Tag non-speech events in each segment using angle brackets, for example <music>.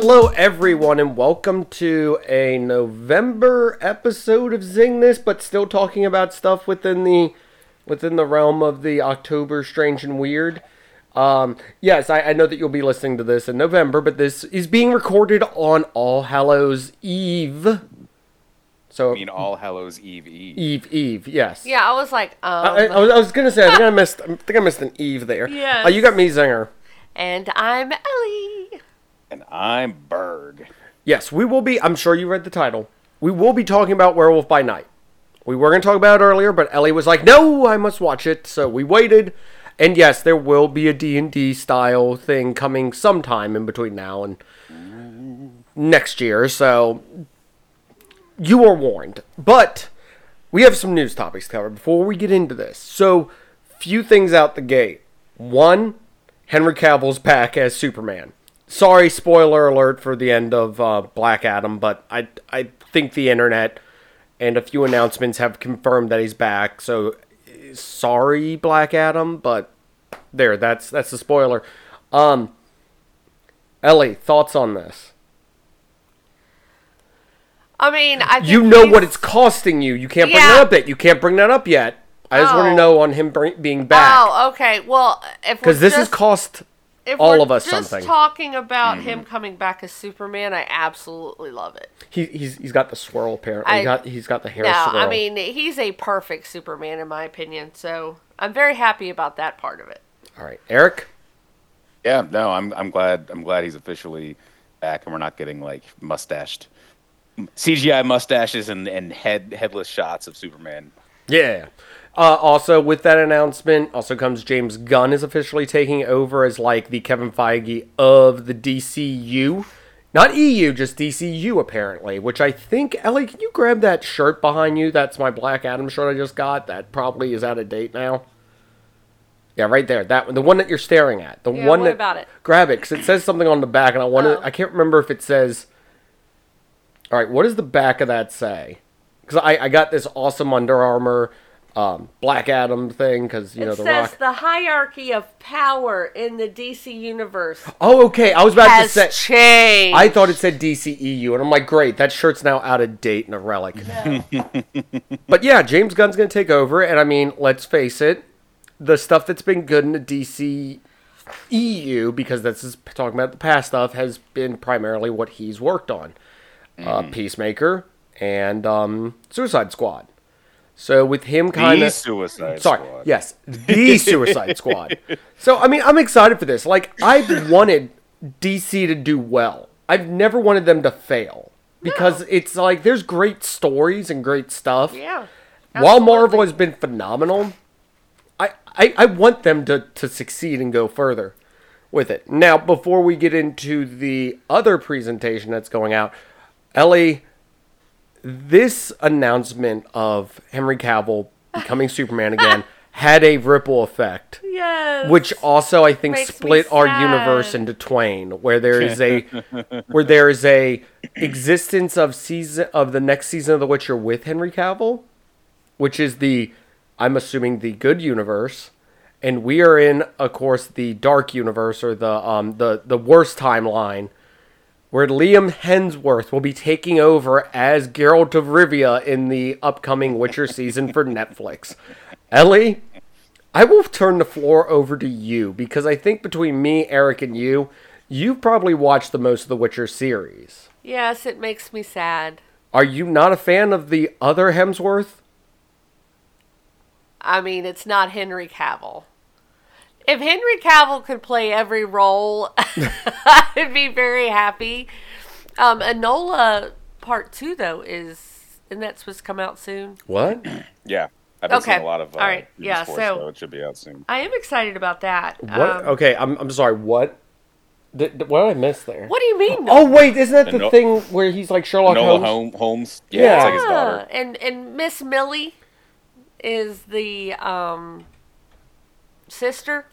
Hello, everyone, and welcome to a November episode of Zing This, but still talking about stuff within the within the realm of the October Strange and Weird. Um, yes, I, I know that you'll be listening to this in November, but this is being recorded on All Hallows Eve. So I mean, All Hallows Eve Eve. Eve, Eve, yes. Yeah, I was like, um, I, I, was, I was gonna say I think I missed I think I missed an Eve there. <laughs> Yes. Uh, you got me, Zinger. and I'm Ellie. And I'm Berg. Yes, we will be. I'm sure you read the title. We will be talking about Werewolf by Night. We were going to talk about it earlier, but Ellie was like, "No, I must watch it." So we waited. And yes, there will be a D&D style thing coming sometime in between now and next year. So you are warned. But we have some news topics to cover before we get into this. So, few things out the gate. One, Henry Cavill's back as Superman. Sorry, spoiler alert for the end of uh, Black Adam, but I I think the internet and a few announcements have confirmed that he's back. So, sorry, Black Adam, but there, that's that's the spoiler. Um, Ellie, thoughts on this? I mean, I think You know he's- what it's costing you. You can't bring Yeah. that up yet. You can't bring that up yet. I just want Oh. to know on him bring, being back Oh, okay. Well, if because this just, has cost. If all we're of us just something. talking about Mm-hmm. him coming back as Superman, I absolutely love it. He, he's he's got the swirl apparently. I- he got he's got the hair No, swirl. I mean he's a perfect Superman in my opinion. So I'm very happy about that part of it. all right, Eric. Yeah, no, I'm I'm glad I'm glad he's officially back and we're not getting like mustached CGI mustaches and, and head headless shots of Superman. Yeah. Uh, also, with that announcement, also comes James Gunn is officially taking over as like the Kevin Feige of the DCU, not EU, just DCU apparently. Which I think Ellie, can you grab that shirt behind you? That's my Black Adam shirt I just got. That probably is out of date now. Yeah, right there. That one, the one that you're staring at. The Yeah, one what that about it? grab it because it says something on the back, and I want to. Oh. I can't remember if it says. All right, what does the back of that say? Because I, I got this awesome Under Armour um, Black Adam thing because you know it the says Rock. the hierarchy of power in the DC universe Oh, okay. I was about has to say. changed. I thought it said DCEU, and I'm like, great, that shirt's now out of date and a relic. <laughs> but yeah, James Gunn's gonna take over, and I mean, let's face it, the stuff that's been good in the DC EU, because this is talking about the past stuff, has been primarily what he's worked on. Uh, Peacemaker and um, Suicide Squad. So with him kind of The Suicide Sorry. Squad. Yes, the Suicide <laughs> Squad. So I mean, I'm excited for this. Like I've wanted DC to do well. I've never wanted them to fail because it's like there's great stories and great stuff. Yeah. While Marvel has been phenomenal, I, I I want them to to succeed and go further with it. Now, before we get into the other presentation that's going out, Ellie, this announcement of Henry Cavill becoming Superman again <laughs> had a ripple effect, Yes. which also I think Makes split our universe into twain, where there is a <laughs> where there is a existence of season of the next season of The Witcher with Henry Cavill, which is the I'm assuming the good universe, and we are in, of course, the dark universe or the um the the worst timeline, where Liam Hemsworth will be taking over as Geralt of Rivia in the upcoming Witcher season for Netflix. Ellie, I will turn the floor over to you because I think between me, Eric, and you, you've probably watched the most of the Witcher series. yes, it makes me sad. Are you not a fan of the other Hemsworth? I mean, it's not Henry Cavill. If Henry Cavill could play every role, <laughs> I'd be very happy. Um, Enola Part Two though is, and that's supposed to come out soon. What? <clears throat> Yeah. I've been Okay. seeing a lot of uh, All right. news Yeah, for it, so- it should be out soon. I am excited about that. What? Um, okay, I'm, I'm sorry. What? Did, did- what did I miss there? What do you mean? Oh wait, isn't that the Eno- thing where he's like Sherlock Noah Holmes? Holmes. Holmes. Yeah, Yeah. it's like his daughter. and and Miss Millie is the um sister.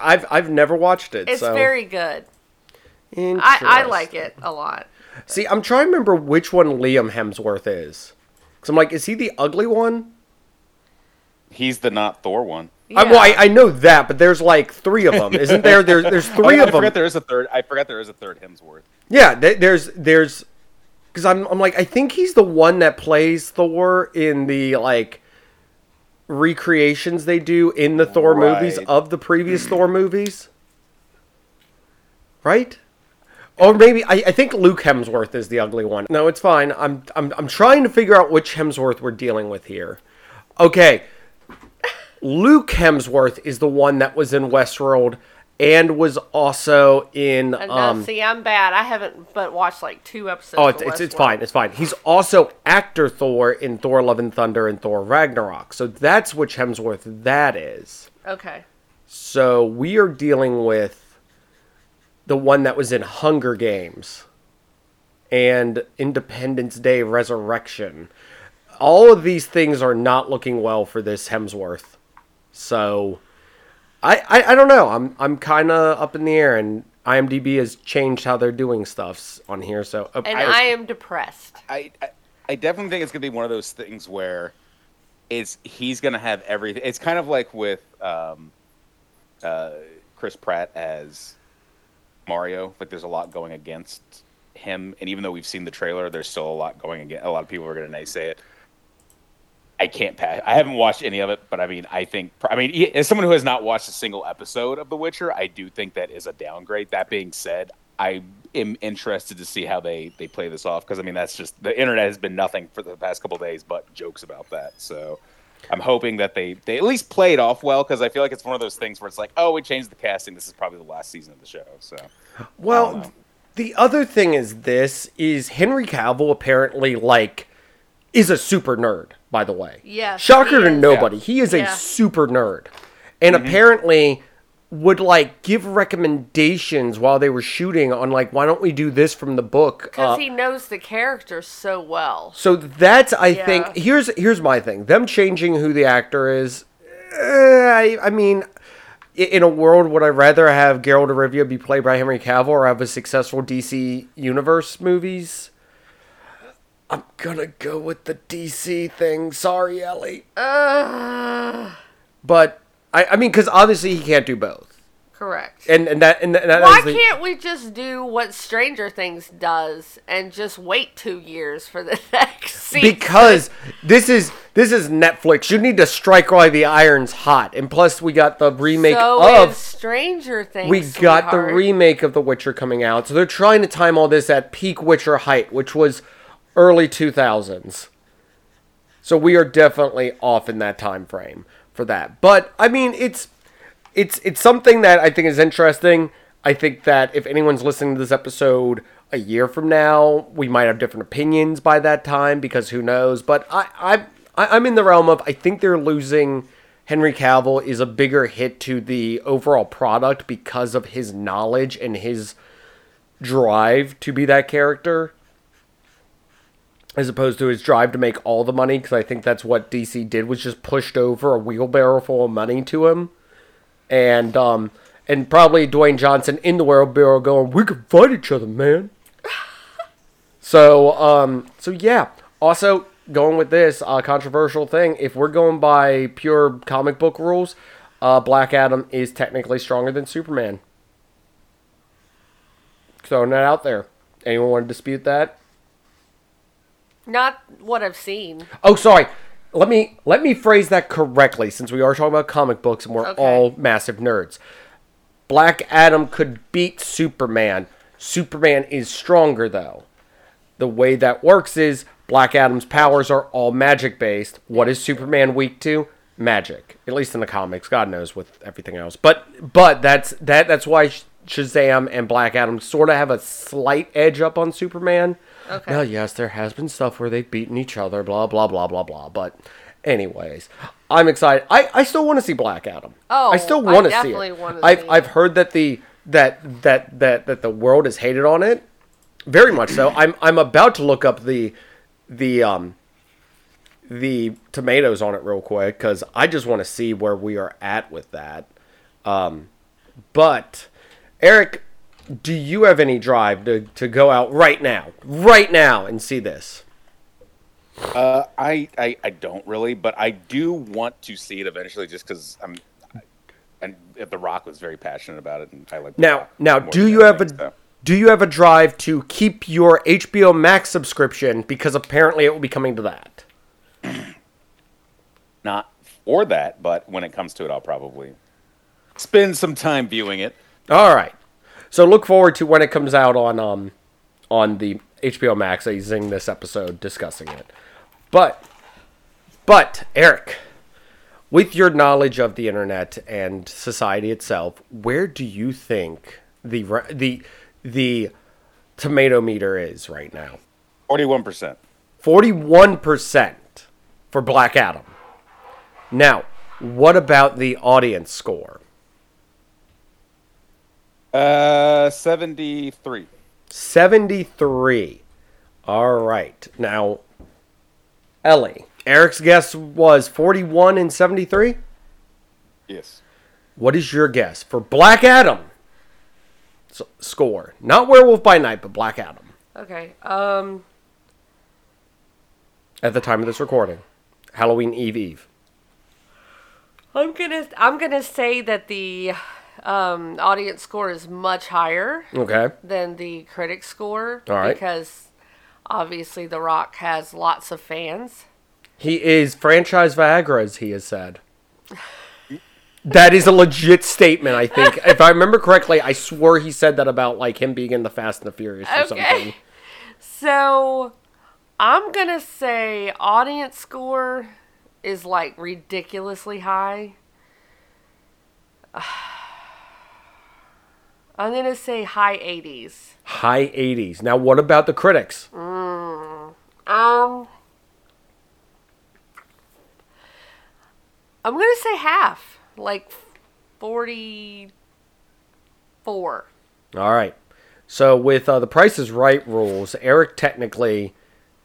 I've I've never watched it. It's so. very good. I, I like it a lot. See, I'm trying to remember which one Liam Hemsworth is. Because I'm like, is he the ugly one? He's the not Thor one. I, well, I, I know that, but there's like three of them, isn't there? There's there's <laughs> Oh, three yeah, I of them. forgot there is a third. I forgot there is a third Hemsworth. Yeah, th- there's there's because I'm I'm like I think he's the one that plays Thor in the like recreations they do in the Thor movies of the previous <clears throat> Thor movies, right? Or maybe I, I think Luke Hemsworth is the ugly one. No, it's fine. I'm I'm I'm trying to figure out which Hemsworth we're dealing with here. Okay. Luke Hemsworth is the one that was in Westworld and was also in um see, I'm bad. I haven't but watched like two episodes. Oh, it's, it's, it's fine. It's fine. He's also actor Thor in Thor: Love and Thunder and Thor: Ragnarok. So that's which Hemsworth that is. Okay. So we are dealing with the one that was in Hunger Games and Independence Day Resurrection. All of these things are not looking well for this Hemsworth. So I I, I don't know. I'm I'm kind of up in the air and IMDb has changed how they're doing stuffs on here. So uh, And I, am depressed. I, I I definitely think it's gonna be one of those things where it's he's gonna have everything. It's kind of like with um, uh, Chris Pratt as Mario. Like there's a lot going against him, and even though we've seen the trailer, there's still a lot going against. A lot of people are gonna naysay it. I can't pass. I haven't watched any of it, but I mean, I think. I mean, as someone who has not watched a single episode of The Witcher, I do think that is a downgrade. That being said, I am interested to see how they they play this off because I mean, that's just the internet has been nothing for the past couple days but jokes about that. So. I'm hoping that they, they at least play it off well because I feel like it's one of those things where it's like, oh, we changed the casting. This is probably the last season of the show. So, Well, the other thing is this is Henry Cavill apparently like is a super nerd, by the way. Yes, Shocker to is. nobody. He is Yeah. a super nerd. And apparently would like give recommendations while they were shooting on like why don't we do this from the book? Because Uh, he knows the character so well. so that's I Yeah. think here's here's my thing. Them changing who the actor is. eh, I I mean, in a world would I rather have Geralt of Rivia be played by Henry Cavill or have a successful DC universe movies? I'm gonna go with the DC thing. Sorry, Ellie. But I I mean, because obviously he can't do both. Correct. And and that and, that Why is the- can't we just do what Stranger Things does and just wait two years for the <laughs> next season? because this is this is Netflix. You need to strike while the iron's hot. And plus, we got the remake so of Stranger Things. we got the remake of The Witcher coming out. So they're trying to time all this at peak Witcher height, which was early 2000s. So we are definitely off in that time frame for that. But I mean, it's it's it's something that I think is interesting. I think that if anyone's listening to this episode a year from now, we might have different opinions by that time because who knows. But I I I'm in the realm of I think they're losing. Henry Cavill is a bigger hit to the overall product because of his knowledge and his drive to be that character as opposed to his drive to make all the money because I think that's what DC did was just pushed over a wheelbarrow full of money to him, and um and probably Dwayne Johnson in the wheelbarrow going we could fight each other man. <laughs> so um so yeah also going with this uh, controversial thing if we're going by pure comic book rules, uh, Black Adam is technically stronger than Superman. Throwing that out there. Anyone want to dispute that? Not what I've seen. Oh, sorry. Let me let me phrase that correctly, since we are talking about comic books and we're Okay. all massive nerds. Black Adam could beat Superman. Superman is stronger, though. The way that works is Black Adam's powers are all magic based. What is Superman weak to? Magic. At least in the comics. God knows with everything else. But but that's that that's why Shazam and Black Adam sort of have a slight edge up on Superman. Okay. Now, yes, there has been stuff where they've beaten each other, blah blah blah blah blah. But anyways, I'm excited. I, I still want to see Black Adam. Oh, I still want to see it. I've see I've it. heard that the that that that that the world has hated on it. Very much so. <clears throat> I'm I'm about to look up the the um the tomatoes on it real quick because I just want to see where we are at with that. Um, but Eric, do you have any drive to, to go out right now, right now, and see this? Uh, I, I I don't really, but I do want to see it eventually, just because I'm. And The Rock was very passionate about it, and I like. Now, Rock now, do you have a so. do you have a drive to keep your HBO Max subscription because apparently it will be coming to that? <clears throat> not for that, but when it comes to it, I'll probably spend some time viewing it. All right. So look forward to when it comes out on um on the HBO Max using this episode discussing it. But but Eric, with your knowledge of the internet and society itself, where do you think the the the tomato meter is right now? Forty-one percent. 41% for Black Adam. Now, what about the audience score? Uh, seventy-three. 73. All right. Now, Ellie, Eric's guess was 41 and 73. Yes. What is your guess for Black Adam S- score? Not Werewolf by Night, but Black Adam Okay. Um. at the time of this recording. Halloween Eve Eve. I'm gonna I'm gonna say that the um, audience score is much higher Okay. than the critic score All right. because obviously The Rock has lots of fans. He is franchise Viagra, as he has said. That is a legit statement, I think. if I remember correctly, I swore he said that about like him being in the Fast and the Furious or something. So I'm gonna say audience score is like ridiculously high. I'm gonna say high 80s. High 80s. Now, what about the critics? Um, I'm gonna say half, like 44. All right. So, with uh, the Price is Right rules, Eric technically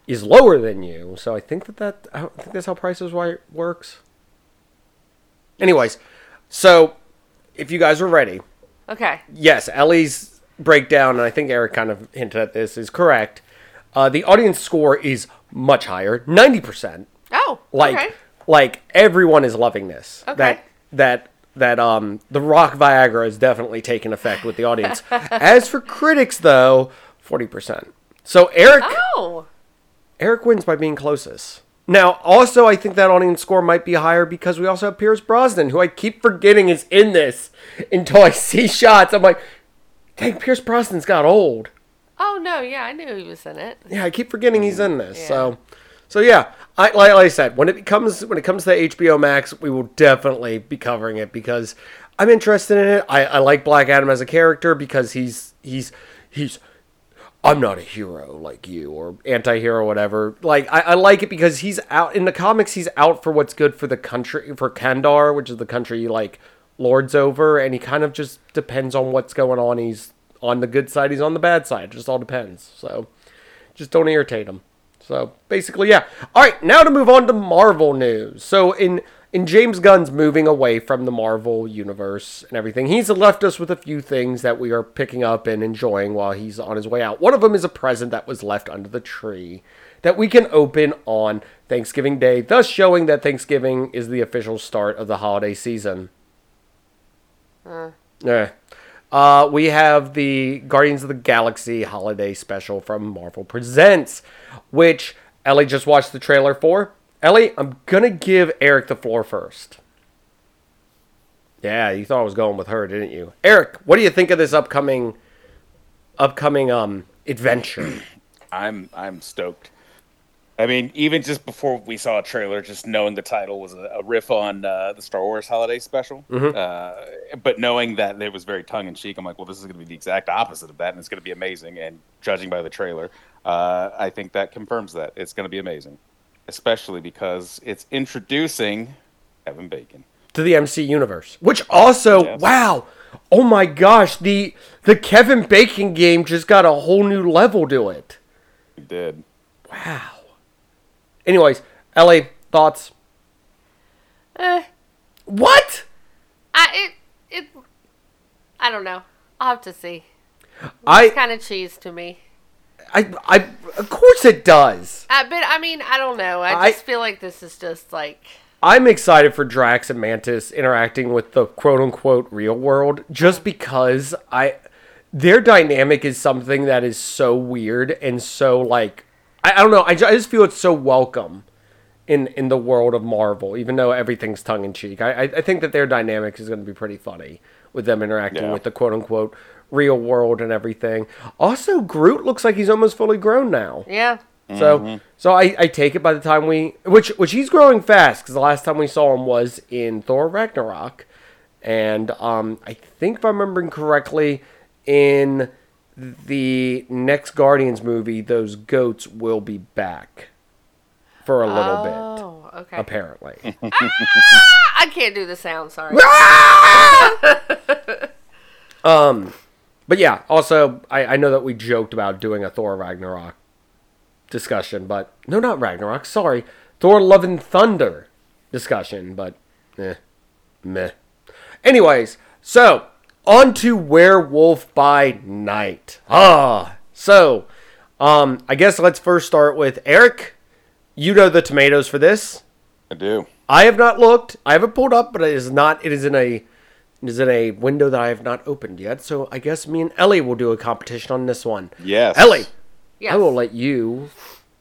is lower than you. So, I think that that I think that's how Price is Right works. Anyways, so if you guys are ready, Okay. yes, Ellie's breakdown, and I think Eric kind of hinted at this, is correct. Uh, the audience score is much higher, ninety percent. Oh, Like, okay. like everyone is loving this. Okay. That that that um the Rock Viagra has definitely taken effect with the audience. <laughs> As for critics, though, forty percent. So Eric Oh, Eric wins by being closest. Now, also, I think that audience score might be higher because we also have Pierce Brosnan, who I keep forgetting is in this until I <laughs> see shots. I'm like, dang, Pierce Brosnan's got old. oh no, yeah, I knew he was in it. Yeah, I keep forgetting he's in this. Yeah. So, so yeah, I like, I said, when it becomes when it comes to HBO Max, we will definitely be covering it because I'm interested in it. I, I like Black Adam as a character because he's he's he's I'm not a hero like you or anti-hero whatever. Like I, I like it because he's out in the comics. He's out for what's good for the country for Kahndaq, which is the country he like lords over, and he kind of just depends on what's going on. He's on the good side. He's on the bad side. It just all depends. So just don't irritate him. So basically, yeah. All right, now to move on to Marvel news. So in in James Gunn's moving away from the Marvel universe and everything, he's left us with a few things that we are picking up and enjoying while he's on his way out. One of them is a present that was left under the tree that we can open on Thanksgiving Day, thus showing that Thanksgiving is the official start of the holiday season. Yeah. Uh, we have the Guardians of the Galaxy holiday special from Marvel Presents, which Ellie just watched the trailer for. Ellie, I'm gonna give Eric the floor first. Yeah, you thought I was going with her, didn't you? Eric, what do you think of this upcoming upcoming um adventure? <clears throat> I'm I'm stoked. I mean, even just before we saw a trailer, just knowing the title was a, a riff on uh, the Star Wars Holiday Special, uh, but knowing that it was very tongue in cheek, I'm like, well, this is going to be the exact opposite of that, and it's going to be amazing. And judging by the trailer, uh, I think that confirms that it's going to be amazing, especially because it's introducing Kevin Bacon. to the MC universe. Which also, Yes. wow, oh my gosh, the the Kevin Bacon game just got a whole new level to it. He did. Wow. Anyways, Ellie, thoughts? Eh, What? I it it. I don't know. I'll have to see. I Kind of cheese to me. I, I, of course it does. Uh, but I mean, I don't know. I I- just feel like this is just like I'm excited for Drax and Mantis interacting with the quote unquote real world just because I their dynamic is something that is so weird and so like I, I don't know, I, ju- I just feel it's so welcome in in the world of Marvel, even though everything's tongue in cheek. I, I I think that their dynamic is gonna be pretty funny with them interacting Yeah. with the quote unquote real world and everything. Also, Groot looks like he's almost fully grown now. yeah. So so I, I take it by the time we which which he's growing fast because the last time we saw him was in Thor Ragnarok, and um I think if I'm remembering correctly, in the next Guardians movie, those goats will be back for a little bit Oh, okay. apparently. <laughs> I can't do the sound. Sorry. <laughs> um, but yeah. Also, I I know that we joked about doing a Thor Ragnarok discussion, but no, not Ragnarok. Sorry, Thor: Love and Thunder discussion, but eh, meh. Anyways, so on to Werewolf by Night. Ah, so um, I guess let's first start with Eric. You know the tomatoes for this. I do. I have not looked. I haven't pulled up, but it is not. It is in a. It is in a window that I have not opened yet. So I guess me and Ellie will do a competition on this one. Yes. Ellie, Yes. I will let you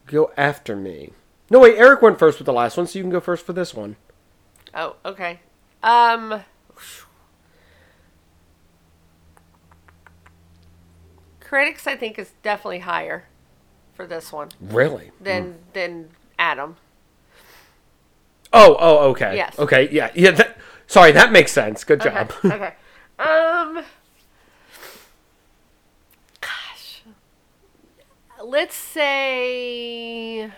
go after me. No wait, Eric went first with the last one, so you can go first for this one. Oh, okay. Um. Critics, I think, is definitely higher for this one Really? than than Adam. Oh, oh, okay. Yes. Okay, yeah, yeah. That, sorry, that makes sense. Good Okay. job. <laughs> okay. Um. Gosh. Let's say.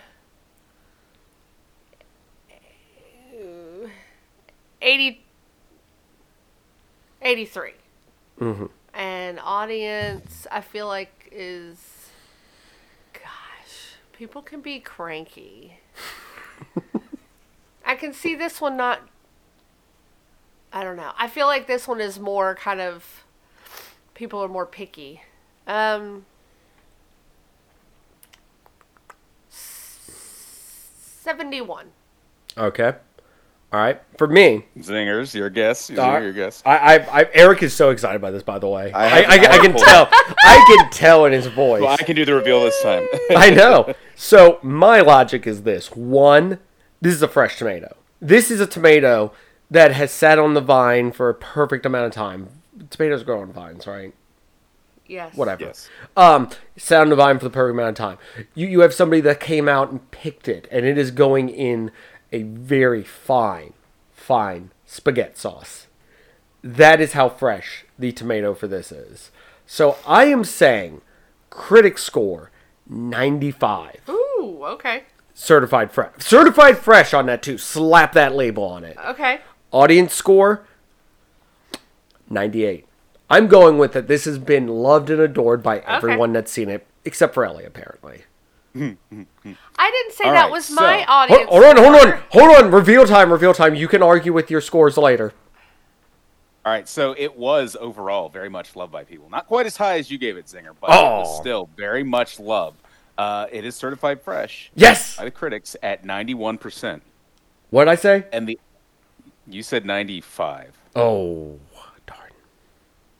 80, 83. Mm-hmm. And audience, I feel like is, gosh, people can be cranky. <laughs> I can see this one not. I don't know. I feel like this one is more kind of. People are more picky. Um. Seventy-one. Okay. All right. For me, Zingers, your guess. Your, All right. your guess. I, I, I, Eric is so excited by this. By the way, I, I I, I, I can tell. <laughs> I can tell in his voice. Well, I can do the reveal this time. <laughs> I know. So my logic is this: one, this is a fresh tomato. This is a tomato that has sat on the vine for a perfect amount of time. Tomatoes grow on vines, right? Yes. Whatever. Yes. Um, sat on the vine for the perfect amount of time. You you have somebody that came out and picked it, and it is going in a very fine, fine spaghetti sauce. That is how fresh the tomato for this is. So I am saying, critic score ninety five. Ooh. Okay. Certified fresh. Certified fresh on that too. Slap that label on it. Okay. Audience score 98. I'm going with that. This has been loved and adored by everyone that's seen it, except for Ellie, apparently. I didn't say All that right, was so- my audience. hold on, hold on, hold on. Reveal time, reveal time. You can argue with your scores later. All right, so it was overall very much loved by people. Not quite as high as you gave it, Zinger, but it was Oh. still very much loved. Uh, it is certified fresh Yes. by the critics at 91%. What did I say? And the you said 95. Oh, darn.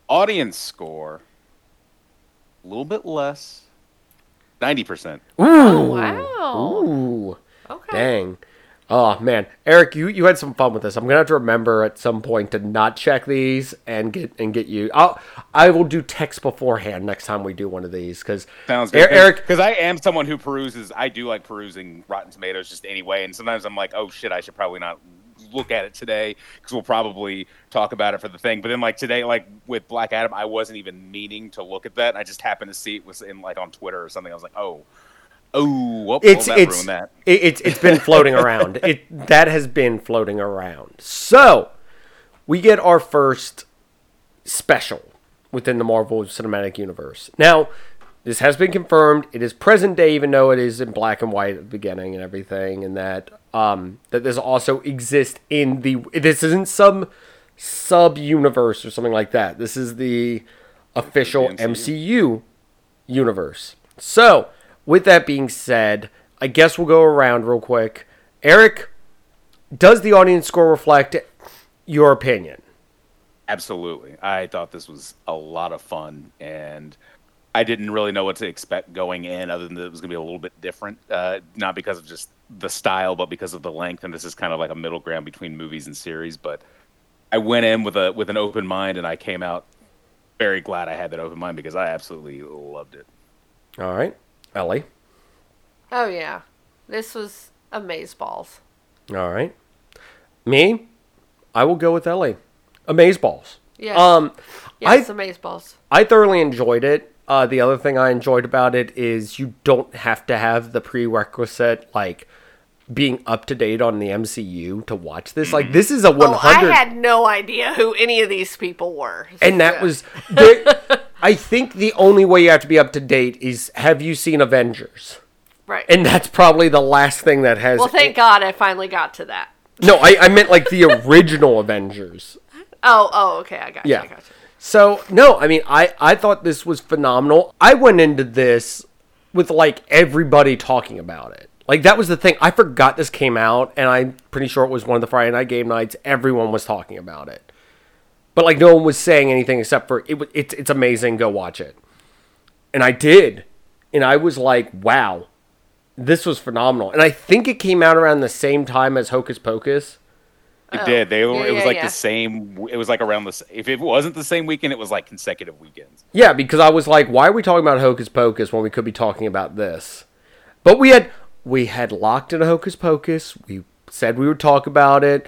Audience score a little bit less. 90%. Oh, wow. Ooh. Okay. Dang. Oh man, Eric, you, you had some fun with this. I'm gonna have to remember at some point to not check these and get and get you. I'll I will do text beforehand next time we do one of these because Sounds good. Eric. <laughs> Because I am someone who peruses, I do like perusing Rotten Tomatoes just anyway. And sometimes I'm like, oh shit, I should probably not look at it today because we'll probably talk about it for the thing. But then like today, like with Black Adam, I wasn't even meaning to look at that. I just happened to see it was in like on Twitter or something. I was like, oh, oh, whoop, it's well, that it's that. it, it's it's been floating around. <laughs> It that has been floating around. So we get our first special within the Marvel Cinematic Universe. Now, this has been confirmed. It is present day, even though it is in black and white at the beginning and everything, and that um that this also exists in the this isn't some sub universe or something like that. This is the official The MCU. MCU universe. So, with that being said, I guess we'll go around real quick. Eric, does the audience score reflect your opinion? Absolutely. I thought this was a lot of fun, and I didn't really know what to expect going in, other than that it was going to be a little bit different. Uh, not because of just the style, but because of the length. And this is kind of like a middle ground between movies and series. But I went in with a with an open mind, and I came out very glad I had that open mind because I absolutely loved it. All right. Ellie. Oh yeah, this was amazeballs. All right. Me, I will go with Ellie. Amazeballs. Yes. Um, Yes, I amazeballs. I thoroughly enjoyed it. Uh, the other thing I enjoyed about it is you don't have to have the prerequisite like being up to date on the MCU to watch this. Like this is a one Oh, I had no idea who any of these people were. and that Yeah. was. the- I think the only way you have to be up to date is have you seen Avengers? right. And that's probably the last thing that has. well, thank God I finally got to that. No, I, I meant like the original Avengers. Oh, oh, okay, I got you. Yeah. I got you. So no, I mean, I I thought this was phenomenal. I went into this with like everybody talking about it. Like that was the thing. I forgot this came out, and I'm pretty sure it was one of the Friday night game nights. Everyone was talking about it, but like no one was saying anything except for it. It's it's amazing. Go watch it. And I did, and I was like, wow, this was phenomenal. And I think it came out around the same time as Hocus Pocus. It Oh. did. They were, Yeah, it was yeah, like yeah. the same. It was like around the. s- If it wasn't the same weekend, it was like consecutive weekends. Yeah, because I was like, why are we talking about Hocus Pocus when we could be talking about this? But we had we had locked in a Hocus Pocus. We said we would talk about it,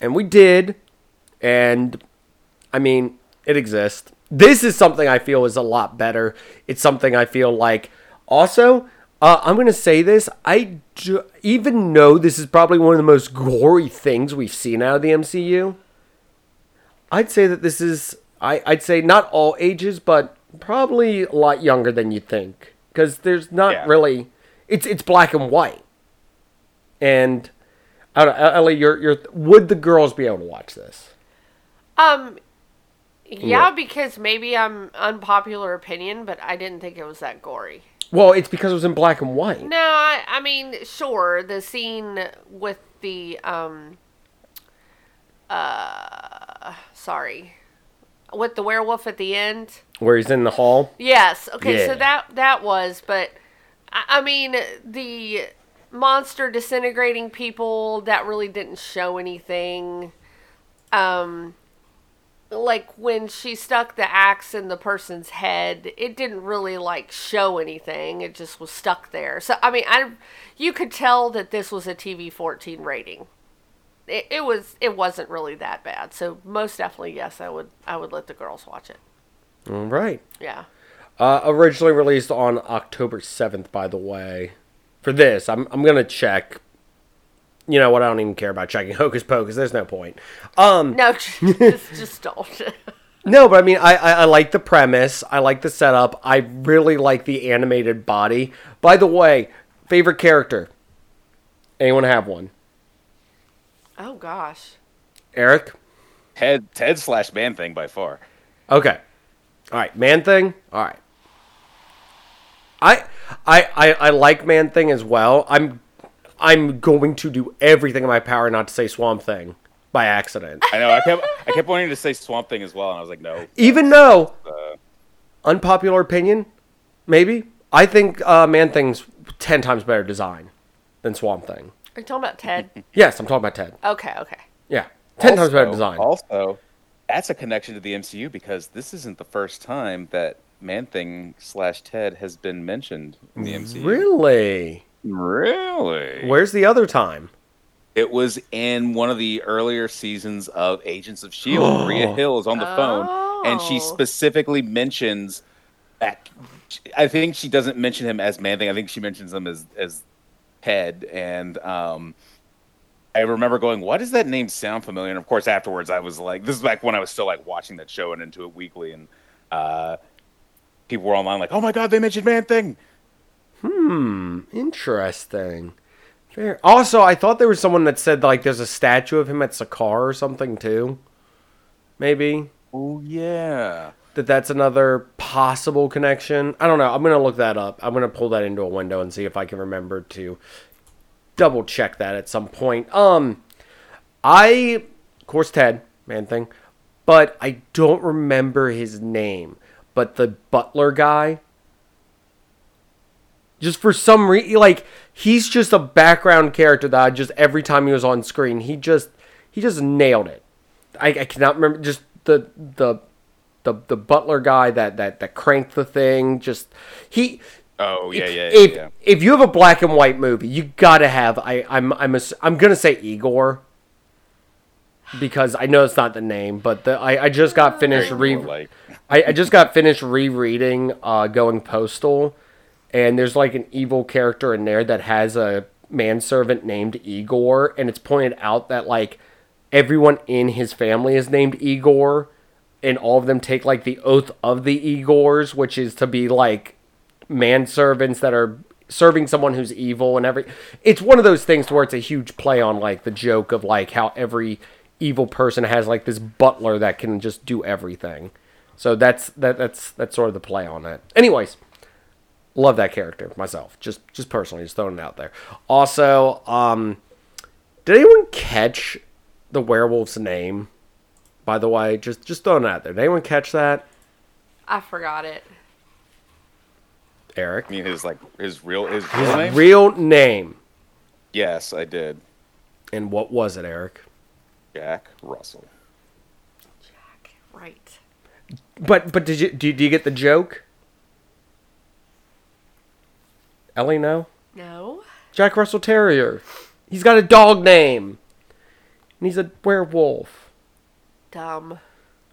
and we did. And I mean, it exists. This is something I feel is a lot better. It's something I feel like also. Uh, I'm gonna say this. I do, even know this is probably one of the most gory things we've seen out of the MCU. I'd say that this is I, I'd say not all ages, but probably a lot younger than you think. Because there's not Yeah. really it's it's black and white. And I don't know, Ellie, you're you're would the girls be able to watch this? Um, yeah, Yeah. because maybe I'm unpopular opinion, but I didn't think it was that gory. Well, it's because it was in black and white. No, I, I mean, sure, the scene with the um, uh, sorry, with the werewolf at the end. Where he's in the hall. Yes. Okay. So that that was, but I, I mean the monster disintegrating people that really didn't show anything. Um, like when she stuck the axe in the person's head, it didn't really like show anything. It just was stuck there. So I mean, I you could tell that this was a TV fourteen rating. It, it was it wasn't really that bad. So most definitely yes, I would I would let the girls watch it. All right. Yeah. Uh, originally released on October 7th, by the way. For this, I'm, I'm going to check. You know what? I don't even care about checking Hocus Pocus. There's no point. Um, No, <laughs> just just don't. <laughs> no, but I mean, I, I, I like the premise. I like the setup. I really like the animated body. By the way, favorite character? Anyone have one? oh gosh. Eric? Ted Ted slash Man Thing by far. Okay. All right, Man Thing. All right. I, I, I, I like Man Thing as well. I'm, I'm going to do everything in my power not to say Swamp Thing by accident. I know. I kept I kept wanting to say Swamp Thing as well, and I was like, no. Even though, Uh, unpopular opinion, maybe I think uh, Man Thing's ten times better design than Swamp Thing. Are you talking about Ted? <laughs> Yes, I'm talking about Ted. Okay, okay. Yeah, ten times better design. Also, that's a connection to the MCU because this isn't the first time that Man Thing slash Ted has been mentioned in the MCU. Really? Really? Where's the other time? It was in one of the earlier seasons of Agents of S.H.I.E.L.D. <gasps> Maria Hill is on the phone, and she Oh. specifically mentions that. I think she doesn't mention him as Man Thing. I think she mentions him as as Ted. And um, I remember going, "Why does that name sound familiar?" And of course, afterwards, I was like, "This is back when I was still like watching that show and into it weekly." And uh, people were online like, "Oh my god, they mentioned Man Thing." Interesting. Fair. Also, I thought there was someone that said like there's a statue of him at Sakaar or something too. Maybe. Oh yeah. that that's another possible connection. I don't know. I'm gonna look that up. I'm gonna pull that into a window and see if I can remember to double check that at some point. Um, I, of course, Ted man thing, but I don't remember his name. But the butler guy, just for some reason, like he's just a background character that I just every time he was on screen, he just he just nailed it. I, I cannot remember just the the the the butler guy that that that cranked the thing. Just he. Oh yeah, yeah, if, yeah. if you have a black and white movie, you gotta have. I I'm I'm a, I'm gonna say Igor because I know it's not the name, but the I, I just got finished re more like- I, I just got finished rereading uh, Going Postal, and there's like an evil character in there that has a manservant named Igor, and it's pointed out that like everyone in his family is named Igor, and all of them take like the oath of the Igors, which is to be like manservants that are serving someone who's evil and every it's one of those things where it's a huge play on like the joke of like how every evil person has like this butler that can just do everything. So that's that that's that's sort of the play on it. Anyways love that character myself just just personally just throwing it out there also um did anyone catch the werewolf's name by the way just just throwing it out there did anyone catch that I forgot it. eric I mean, his like his real his real name. real name yes, I did. and what was it eric Jack Russell. Jack, right. But but did you do, do you get the joke? Ellie, no. No. Jack Russell Terrier. He's got a dog name, and he's a werewolf. Dumb.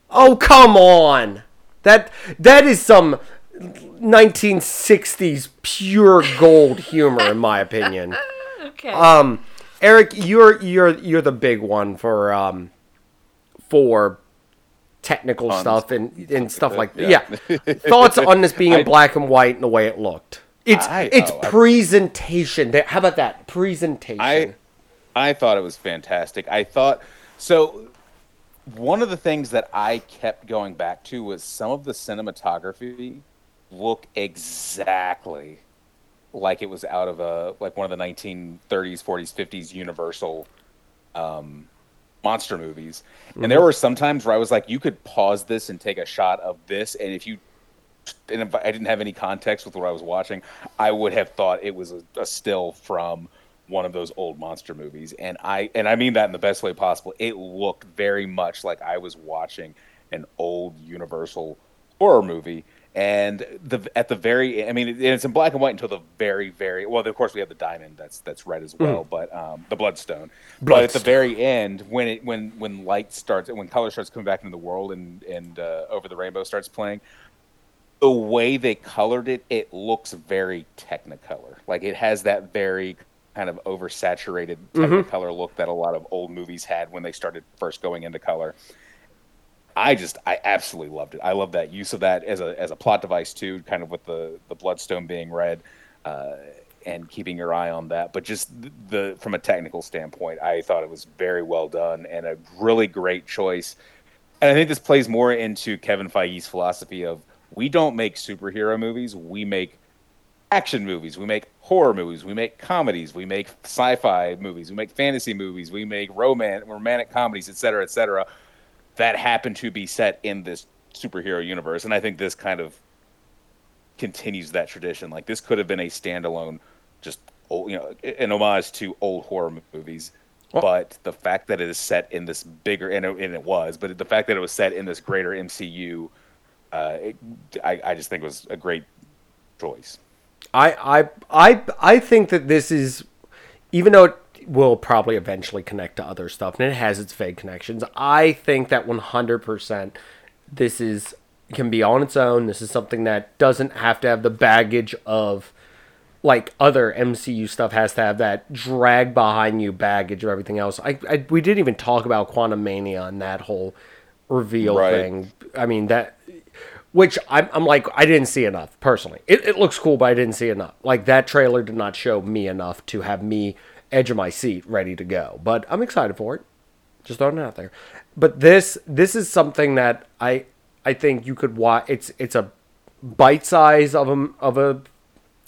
Oh come on, that that is some 1960s pure gold humor, in my opinion. <laughs> Okay. Um, Eric, you're you're you're the big one for um for technical Puns. stuff and and stuff <laughs> like that. Yeah. Yeah. <laughs> Thoughts on this being in I- black and white and the way it looked. It's I- it's oh, presentation. That- How about that presentation? I I thought it was fantastic. I thought so. One of the things that I kept going back to was some of the cinematography look exactly like it was out of a like one of the 1930s, 40s, 50s Universal um, monster movies. And there were some times where I was like, you could pause this and take a shot of this, and if you and if I didn't have any context with what I was watching, I would have thought it was a, a still from one of those old monster movies. And I and I mean that in the best way possible. It looked very much like I was watching an old Universal horror movie. And the at the very, I mean, it, it's in black and white until the very, very well. Of course, we have the diamond that's that's red as well, but um, the bloodstone. But at the very end, when it when when light starts, when color starts coming back into the world, and and uh, over the rainbow starts playing, the way they colored it, it looks very Technicolor. Like it has that very kind of oversaturated Technicolor look that a lot of old movies had when they started first going into color. I just, I absolutely loved it. I love that use of that as a as a plot device too, kind of with the the bloodstone being red, uh, and keeping your eye on that. But just the from a technical standpoint, I thought it was very well done and a really great choice. And I think this plays more into Kevin Feige's philosophy of we don't make superhero movies, we make action movies, we make horror movies, we make comedies, we make sci-fi movies, we make fantasy movies, we make roman romantic comedies, et cetera, et cetera, that happen to be set in this superhero universe. And I think this kind of continues that tradition. Like this could have been a standalone, just old, you know, an homage to old horror movies. but the fact that it is set in this bigger, and it, and it was, but the fact that it was set in this greater MCU, uh, it, I, I just think was a great choice. I I I I think that this is, even though it will probably eventually connect to other stuff, and it has its vague connections. I think that one hundred percent, this is can be on its own. This is something that doesn't have to have the baggage of like other MCU stuff has to have that drag behind you baggage of everything else. I, I we didn't even talk about Quantumania and that whole reveal Right. thing. I mean that which I'm, I'm like I didn't see enough personally. It, it looks cool, but I didn't see enough. Like that trailer did not show me enough to have me edge of my seat ready to go. But I'm excited for it. Just throwing it out there. But this this is something that I I think you could watch. It's it's a bite size of a of a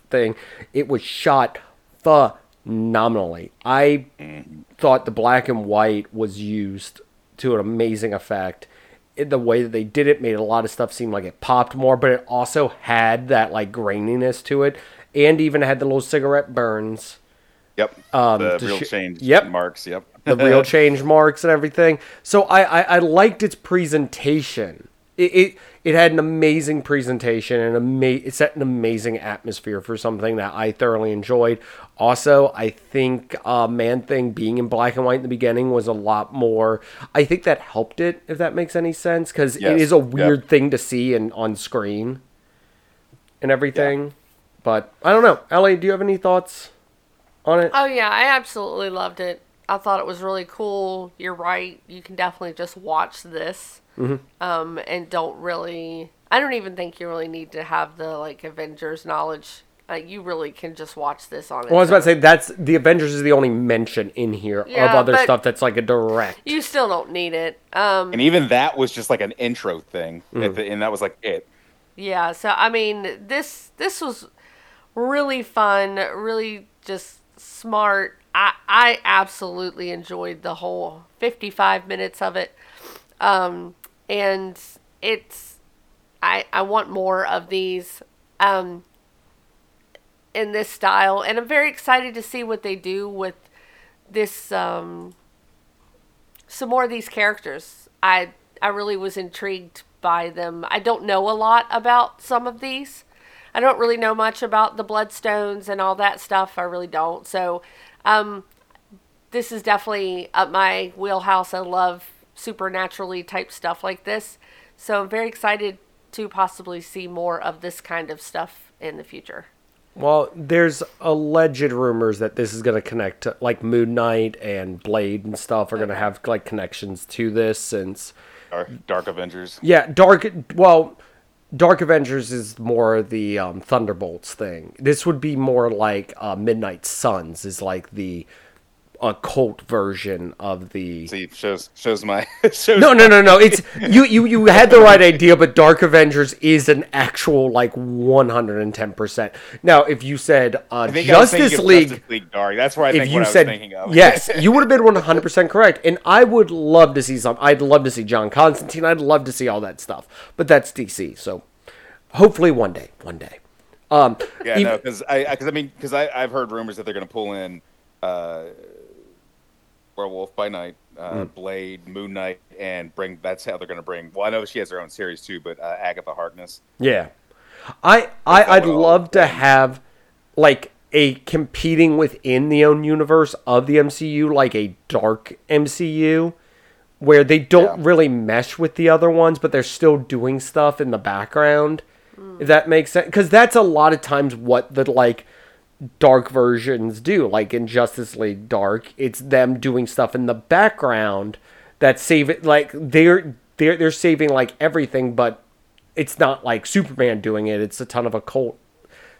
thing. It was shot phenomenally. I mm-hmm. thought the black and white was used to an amazing effect. The way that they did it made a lot of stuff seem like it popped more, but it also had that like graininess to it, and even had the little cigarette burns Yep. Um, the real sh- change Yep. marks. Yep. the real <laughs> change marks and everything. So I, I, I liked its presentation. It, it it had an amazing presentation and ama- it set an amazing atmosphere for something that I thoroughly enjoyed. Also, I think uh, Man Thing being in black and white in the beginning was a lot more. I think that helped it, if that makes any sense, because it Yes. is a Yep. weird thing to see in on screen and everything. But I don't know, Ellie. Do you have any thoughts on it? Oh yeah, I absolutely loved it. I thought it was really cool. You're right. You can definitely just watch this, Mm-hmm. um, and don't really. I don't even think you really need to have the like Avengers knowledge. Uh, you really can just watch this on. Well, I was its about to say that's the Avengers is the only mention in here of other stuff that's like a direct. You still don't need it. Um, And even that was just like an intro thing, Mm. at the- and that was like it. Yeah, so I mean, this this was really fun, really just smart. I I absolutely enjoyed the whole 55 minutes of it. Um and it's I I want more of these um in this style and I'm very excited to see what they do with this um some more of these characters. I I really was intrigued by them. I don't know a lot about some of these. I don't really know much about the bloodstones and all that stuff. I really don't. So, um, this is definitely up my wheelhouse. I love supernaturally type stuff like this. So I'm very excited to possibly see more of this kind of stuff in the future. Well, there's alleged rumors that this is going to connect to like Moon Knight and Blade and stuff are going to have like connections to this since Dark, Dark Avengers. yeah, Dark well, Dark Avengers is more the um, Thunderbolts thing. This would be more like uh, Midnight Suns is like the occult version of the See, shows shows my <laughs> shows No, no, no, no. It's <laughs> you, you, you had the right idea, but Dark Avengers is an actual like one hundred and ten percent. Now, if you said uh, I I Justice League, Justice League Dark. That's where I if think you what I said was thinking of. yes, <laughs> you would have been one hundred percent correct. And I would love to see some. I'd love to see John Constantine. I'd love to see all that stuff. But that's DC, so hopefully one day, one day. Um, Yeah, even- no, because I, because I mean, because I, I've heard rumors that they're going to pull in uh, Werewolf by Night, uh, Hmm. Blade, Moon Knight, and bring. That's how they're going to bring. Well, I know she has her own series too, but uh, Agatha Harkness. Yeah. I, I I'd love to have like a competing within the own universe of the MCU, like a dark MCU, where they don't Yeah. really mesh with the other ones, but they're still doing stuff in the background. If that makes sense, because that's a lot of times what the like dark versions do. Like in Justice League Dark, it's them doing stuff in the background that save it. Like they're they're they're saving like everything, but it's not like Superman doing it. It's a ton of occult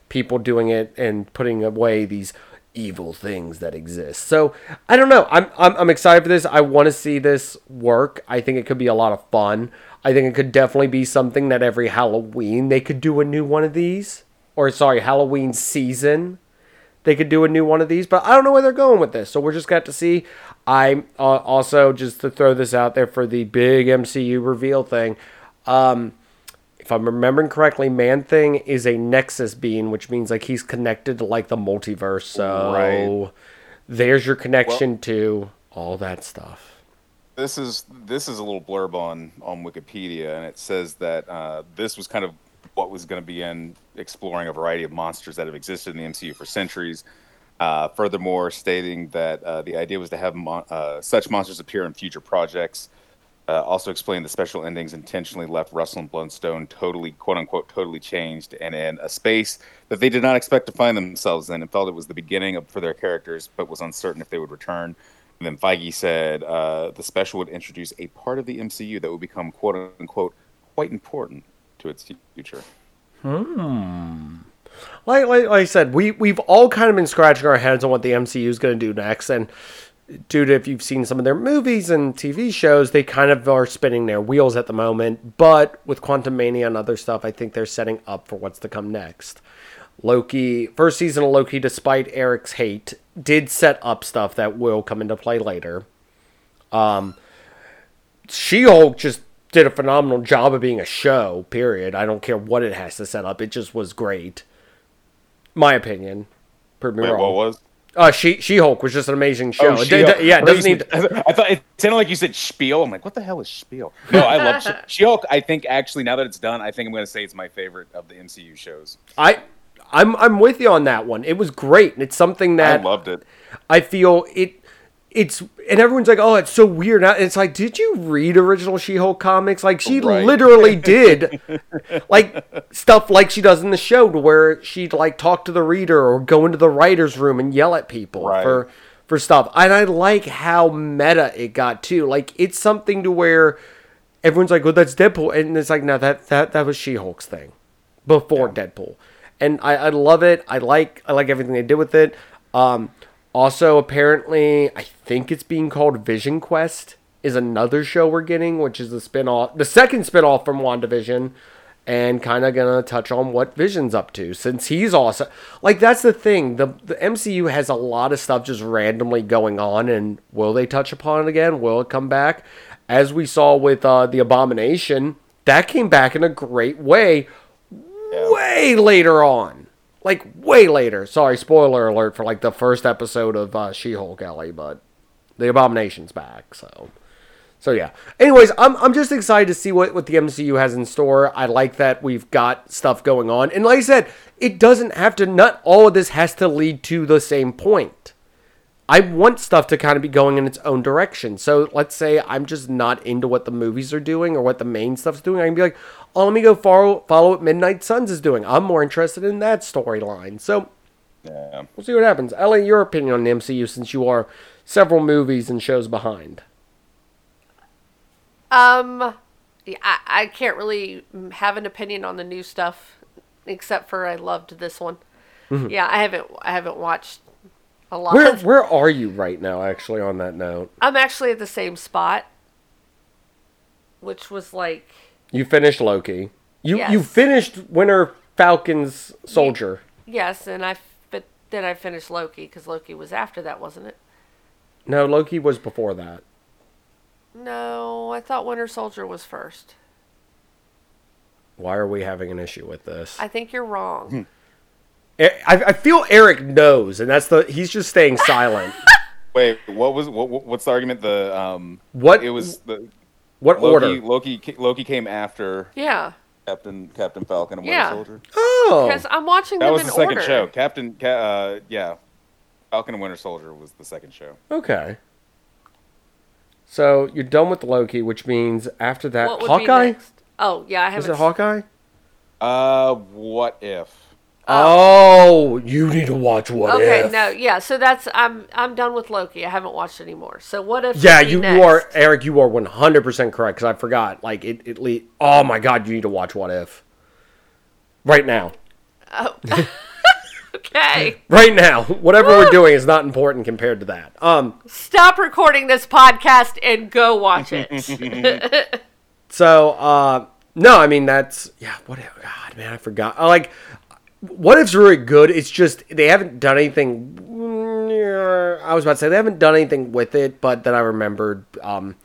people doing it and putting away these evil things that exist. So I don't know. I'm I'm, I'm excited for this. I want to see this work. I think it could be a lot of fun. I think it could definitely be something that every Halloween they could do a new one of these. Or sorry, Halloween season they could do a new one of these, but I don't know where they're going with this. So we're just got to see. I'm uh, also just to throw this out there for the big MCU reveal thing. Um, if I'm remembering correctly, Man Thing is a Nexus being, which means like he's connected to like the multiverse. So Right. there's your connection to all that stuff. This is this is a little blurb on on Wikipedia, and it says that uh, this was kind of what was going to be in exploring a variety of monsters that have existed in the MCU for centuries. Uh, furthermore, stating that uh, the idea was to have mon- uh, such monsters appear in future projects. Uh, also explained the special endings intentionally left Russell and Bloodstone totally, quote unquote, totally changed and in a space that they did not expect to find themselves in and felt it was the beginning of, for their characters, but was uncertain if they would return. And then Feige said uh, the special would introduce a part of the MCU that would become, quote unquote, quite important to its future. Like, like, like I said, we we've all kind of been scratching our heads on what the MCU is going to do next, and due to if you've seen some of their movies and TV shows, they kind of are spinning their wheels at the moment. But with Quantumania and other stuff, I think they're setting up for what's to come next. Loki, first season of Loki, despite Eric's hate, did set up stuff that will come into play later. Um, She Hulk just did a phenomenal job of being a show, period. I don't care what it has to set up, it just was great. My opinion. Prove me Wait, wrong. what was? Uh, she She Hulk was just an amazing show. Oh, It- She-Hulk. yeah, it doesn't you need. said- I thought it sounded like you said spiel. I'm like, what the hell is spiel? No, I love She- <laughs> She-Hulk. I think actually, now that it's done, I think I'm going to say it's my favorite of the MCU shows. I, I'm I'm with you on that one. It was great, and it's something that I loved it. I feel it. It's and everyone's like, oh, it's so weird. Now it's like, did you read original She-Hulk comics? Like she Right. literally <laughs> did, like stuff like she does in the show, to where she'd like talk to the reader or go into the writers' room and yell at people Right. for for stuff. And I like how meta it got too. Like it's something to where everyone's like, well, that's Deadpool, and it's like, no, that that that was She-Hulk's thing before Deadpool, and I, I love it. I like I like everything they did with it. Um, also, apparently, I think it's being called Vision Quest is another show we're getting, which is the spin-off, the second spin-off from WandaVision, and kind of gonna touch on what Vision's up to since he's also like that's the thing. The the MCU has a lot of stuff just randomly going on, and will they touch upon it again? Will it come back? As we saw with uh, the Abomination, that came back in a great way way later on. Like way later. Sorry, spoiler alert for like the first episode of uh, She-Hulk, Ellie, but the Abomination's back, so so yeah. Anyways, I'm I'm just excited to see what what the MCU has in store. I like that we've got stuff going on, and like I said, it doesn't have to. Not all of this has to lead to the same point. I want stuff to kind of be going in its own direction. So let's say I'm just not into what the movies are doing or what the main stuff's doing. I can be like, oh, let me go follow follow what Midnight Suns is doing. I'm more interested in that storyline. So Yeah. we'll see what happens. Ellie, your opinion on the MCU since you are several movies and shows behind. Um, yeah, I, I can't really have an opinion on the new stuff, except for I loved this one. Yeah, I haven't I haven't watched a lot. Where where are you right now? Actually, on that note, I'm actually at the same spot, which was like you finished Loki. You you finished Winter Falcon's Soldier. yes, and I but then I finished Loki because Loki was after that, wasn't it? No, Loki was before that. No, I thought Winter Soldier was first. Why are we having an issue with this? I think you're wrong. Hmm. I, I feel Eric knows, and that's the he's just staying silent. <laughs> Wait, what was what, what- what's the argument? The um, What- it was the What Loki. order? Loki ca- Loki came after Yeah, Captain Captain Falcon and Winter Yeah. Soldier. Oh, because I'm watching That them was in the second order. show. Captain, uh, yeah, Falcon and Winter Soldier was the second show. okay. So you're done with Loki, which means after that, What Hawkeye. Oh yeah, I Was haven't. it Hawkeye? Uh, what if? Oh, you need to watch What Okay, If. no, yeah. So that's I'm I'm done with Loki. I haven't watched anymore. So what if? Yeah, would be you, are Eric. You are one hundred percent correct because I forgot. Like it, it. Le- oh my god, you need to watch What If. Right now, <laughs> Okay, right now, whatever we're doing is not important compared to that. Um. stop recording this podcast and go watch it. <laughs> <laughs> So, uh, no, I mean that's yeah. What? If, God, man, I forgot. Like. What if's really good. It's just they haven't done anything. I was about to say they haven't done anything with it, but then I remembered um,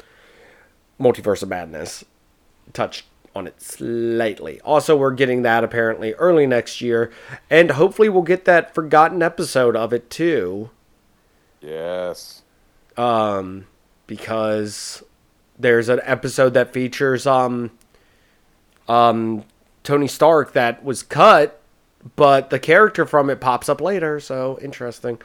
Multiverse of Madness touched on it slightly. Also, we're getting that apparently early next year, and hopefully we'll get that forgotten episode of it too Yes. um, because there's an episode that features um, um, Tony Stark that was cut, but the character from it pops up later. So interesting.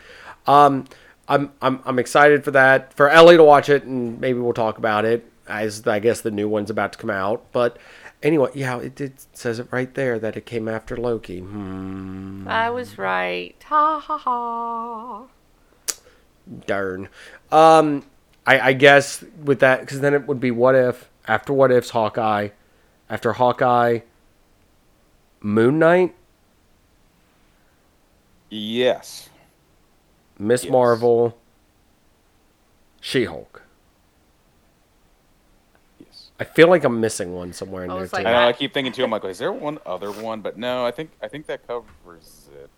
Um, I'm I'm I'm excited for that for Ellie to watch it, and maybe we'll talk about it as I guess the new one's about to come out. But anyway, yeah, it, it says it right there that it came after Loki. Hmm. I was right. Ha ha ha. Darn. Um, I, I guess with that, because then it would be what if after what if's Hawkeye, after Hawkeye, Moon Knight, Yes. Miss Yes. Marvel, She Hulk. Yes. I feel like I'm missing one somewhere in I there was too. I know. I keep thinking too. I'm like, is there one other one? But no, I think I think that covers it.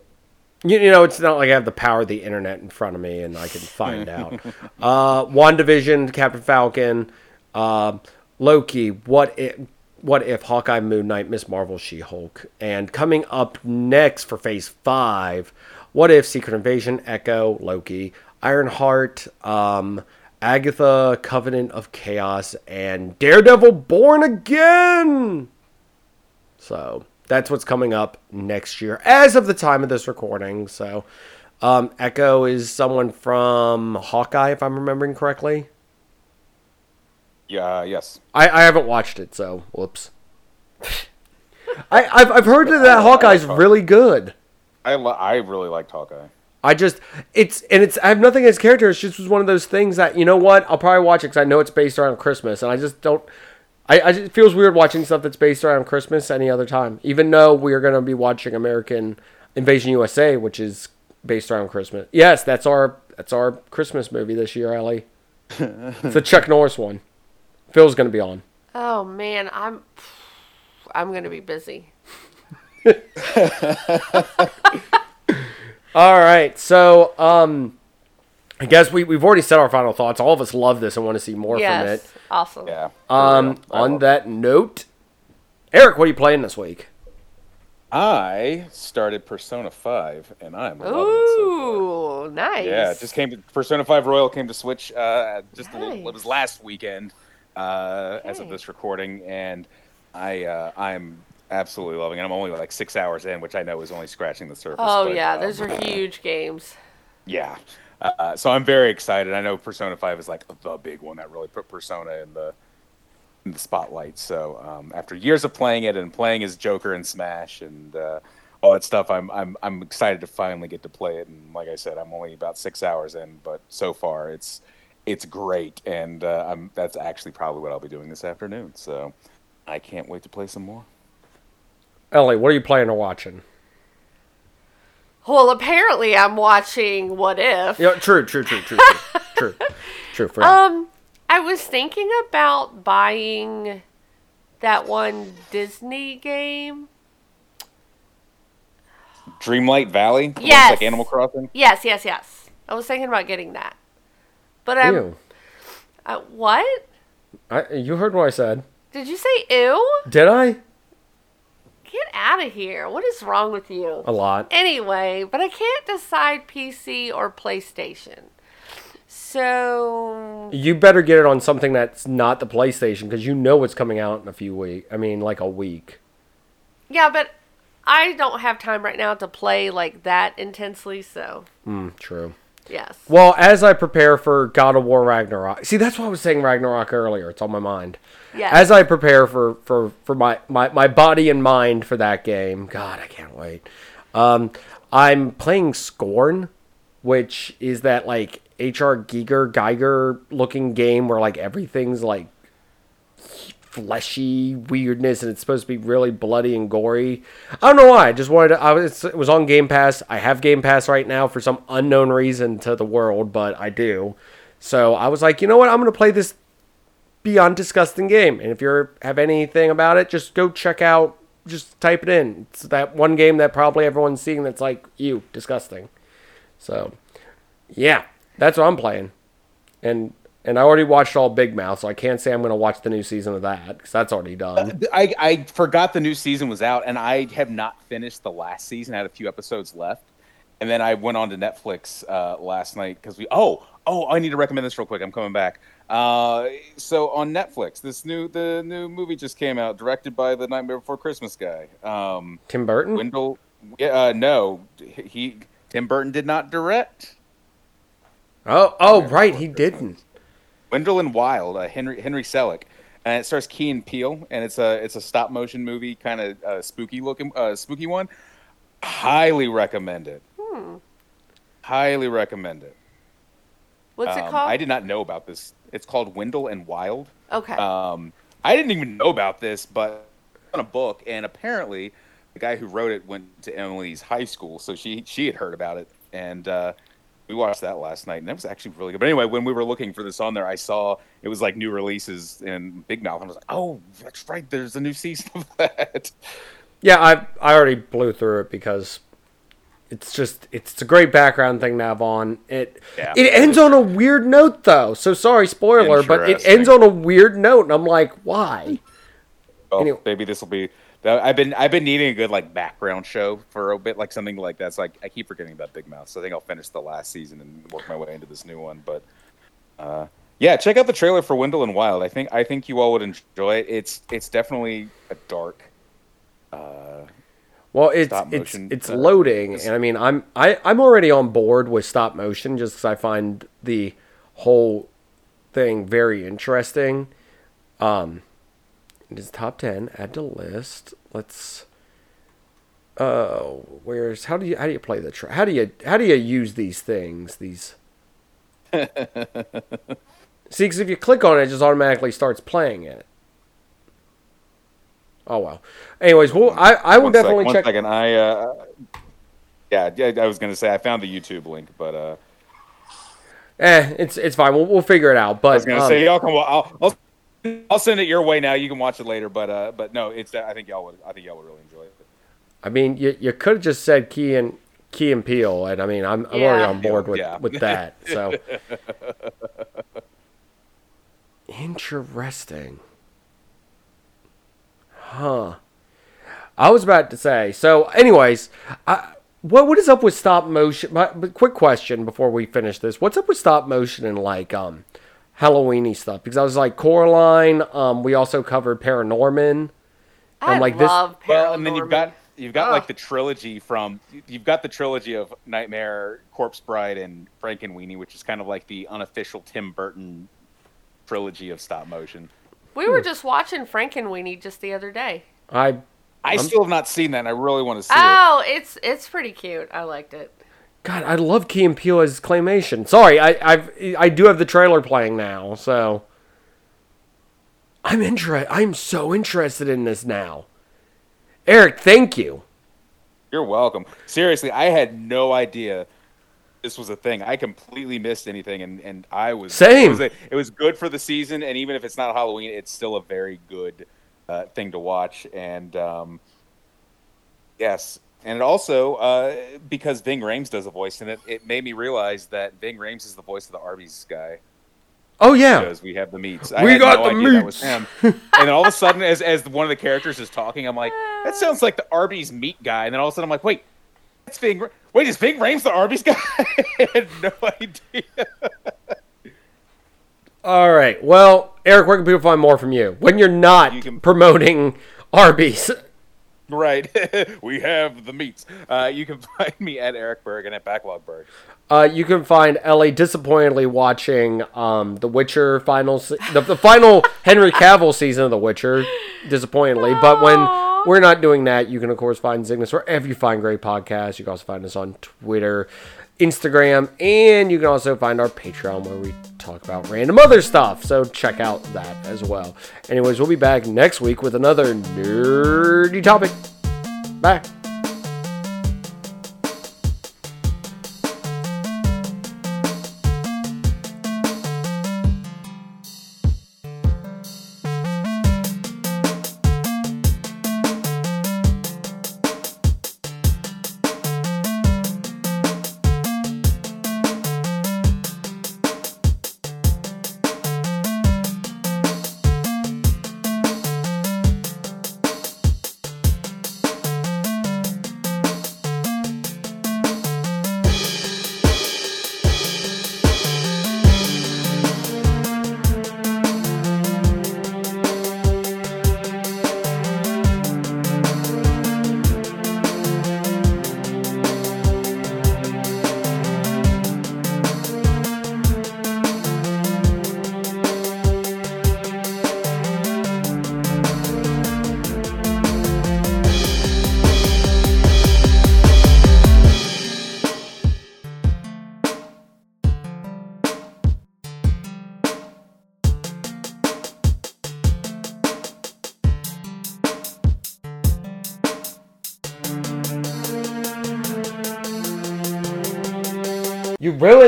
You, you know, it's not like I have the power of the internet in front of me and I can <laughs> find out. Uh, WandaVision, Captain Falcon, uh, Loki. What if? What if Hawkeye, Moon Knight, Miss Marvel, She Hulk, and coming up next for Phase Five, what if Secret Invasion, Echo, Loki, Ironheart, um, Agatha, Covenant of Chaos, and Daredevil Born Again. So that's what's coming up next year as of the time of this recording. So um, Echo is someone from Hawkeye, if I'm remembering correctly. Yeah. Uh, yes. I, I haven't watched it, so whoops. I, I've, I've heard that, that Hawkeye's really good. I lo- I really liked Hawkeye. I just it's and it's I have nothing against character. It's just was one of those things that you know what I'll probably watch it because I know it's based around Christmas, and I just don't. I, I just, it feels weird watching stuff that's based around Christmas any other time. Even though we are going to be watching American Invasion USA, which is based around Christmas. Yes, that's our that's our Christmas movie this year, Ellie. it's the Chuck Norris one. Phil's going to be on. Oh man, I'm I'm gonna be busy. <laughs> All right, so um, I guess we we've already said our final thoughts. All of us love this and want to see more from it. Awesome. Yeah. Um, I on love- that note, Eric, what are you playing this week? I started Persona Five, and I'm loving it. So far. Nice. Yeah, it just came to Persona Five Royal came to Switch uh, just a little, it was last weekend uh, as of this recording, and I uh, I'm absolutely loving it. I'm only like six hours in, which I know is only scratching the surface. Oh but, yeah, um, those are huge games. Yeah. Uh, so I'm very excited. I know Persona 5 is like the big one that really put Persona in the in the spotlight. So um, after years of playing it and playing as Joker and Smash and uh, all that stuff, I'm I'm I'm excited to finally get to play it. And like I said, I'm only about six hours in, but so far it's it's great, and uh, I'm that's actually probably what I'll be doing this afternoon. So I can't wait to play some more. Ellie, what are you playing or watching? Well, apparently I'm watching What If. Yeah, true, true, true, true, true, <laughs> true, true. For Um, I was thinking about buying that one Disney game. Dreamlight Valley, the Yes. like Animal Crossing. Yes, yes, yes. I was thinking about getting that. But um, Ew. uh, what I, you heard what I said. did you say? Ew! Did I? Get out of here! What is wrong with you? A lot. Anyway, but I can't decide PC or PlayStation. So You better get it on something that's not the PlayStation because you know it's coming out in a few weeks. I mean, like a week. yeah, but I don't have time right now to play like that intensely. So Mm, true. Yes. Well, as I prepare for God of War Ragnarok, see that's why I was saying Ragnarok earlier. It's on my mind. Yes. As I prepare for for for my my my body and mind for that game, God, I can't wait. Um, I'm playing Scorn, which is that like HR Giger Geiger looking game where like everything's like fleshy weirdness and it's supposed to be really bloody and gory. I don't know why. I just wanted to, I was it was on Game Pass. I have Game Pass right now for some unknown reason to the world, but I do. So I was like, you know what? I'm going to play this beyond disgusting game. And if you have anything about it, just go check out just type it in. It's that one game that probably everyone's seeing that's like you, disgusting. So, yeah, that's what I'm playing. And and I already watched all Big Mouth, so I can't say I'm going to watch the new season of that because that's already done. I, I forgot the new season was out, and I have not finished the last season. I had a few episodes left, and then I went on to Netflix uh, last night because we. Oh, oh, I need to recommend this real quick. I'm coming back. Uh, so on Netflix, this new the new movie just came out, directed by the Nightmare Before Christmas guy. Um, Tim Burton. Wendell. Yeah, uh, no, he Tim Burton did not direct. Oh, oh, right, he didn't. Wendell and Wild, uh, Henry Henry Selick, and it stars Key and Peele, and it's a it's a stop motion movie, kind of uh, spooky looking, uh, spooky one. Highly recommend it. Highly recommend it. What's it Um, called? I did not know about this. It's called Wendell and Wild. okay. Um, I didn't even know about this, but on a book, and apparently the guy who wrote it went to Emily's high school, so she she had heard about it, and uh, we watched that last night, and that was actually really good. But anyway, when we were looking for this on there, I saw it was like new releases in Big Mouth, and I was like, "Oh, that's right. There's a new season of <laughs> that." Yeah, I I already blew through it because it's just it's a great background thing to have on. It Yeah. it ends on a weird note though. So sorry, spoiler, but it ends on a weird note, and I'm like, why? Oh, Anyway. maybe this will be. I've been I've been needing a good like background show for a bit, like something like that. So I, I keep forgetting about Big Mouth. So I think I'll finish the last season and work my way into this new one. But uh, yeah, check out the trailer for Wendell and Wild. I think I think you all would enjoy it. It's it's definitely a dark. Uh, Well, it's it's it's uh, loading, and I mean, I'm I I'm already on board with stop motion just because I find the whole thing very interesting. Um, it is top ten. Add to list. Let's. Uh, where's how do you how do you play the tra- how do you how do you use these things these? <laughs> See, because if you click on it, it just automatically starts playing it. Oh well. Anyways, well, I I will one sec- definitely one check. second. I uh, yeah, yeah, I was gonna say I found the YouTube link, but uh, Eh, it's it's fine. We'll, we'll figure it out. But I was gonna um, say y'all can. I'll, I'll I'll send it your way now. You can watch it later, but uh, but no, it's I think y'all would I think y'all would really enjoy it. I mean, you you could have just said Key and Key and Peele, and I mean, I'm I'm already on board with Yeah. with that. So <laughs> interesting, huh? I was about to say. So, anyways, I, what what is up with stop motion? My, but quick question before we finish this: What's up with stop motion and like um Halloweeny stuff? Because I was like Coraline. Um, we also covered Paranorman. I I'm like, this- love Well, and then you've got you've got Ugh. like the trilogy from you've got the trilogy of Nightmare, Corpse Bride, and Frankenweenie, which is kind of like the unofficial Tim Burton trilogy of stop motion. We were just watching Frankenweenie just the other day. I I still have not seen that, and I really want to see it. Oh, it's it's pretty cute. I liked it. God, I love Key and Peele as claymation. Sorry, I I've I do have the trailer playing now, so I'm inter- I'm so interested in this now. Eric, thank you. You're welcome. Seriously, I had no idea this was a thing. I completely missed anything, and, and I was Same. It was, a, it was good for the season, and even if it's not Halloween, it's still a very good uh, thing to watch. And um, yes, and it also uh, because Ving Rhames does a voice in it, it made me realize that Ving Rhames is the voice of the Arby's guy Oh yeah. because we have the meats. We had got no the idea that was meats. him. <laughs> and then all of a sudden, as as one of the characters is talking, I'm like, that sounds like the Arby's meat guy. And then all of a sudden, I'm like, wait, that's Ving. Wait, is Ving Rhames the Arby's guy? <laughs> I had no idea. All right. Well, Eric, where can people find more from you when you're not You can- promoting Arby's? Right, <laughs> we have the meats. Uh, you can <laughs> find me at Eric Berg and at Backlog Berg. Uh, you can find Ellie disappointingly watching um, The Witcher final se- the, the final <laughs> Henry Cavill season of The Witcher disappointingly. But when Aw. We're not doing that, you can of course find Cygnus wherever you find great podcasts. You can also find us on Twitter, Instagram, and you can also find our Patreon where we talk about random other stuff. So check out that as well. Anyways, we'll be back next week with another nerdy topic. Bye.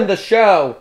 The show.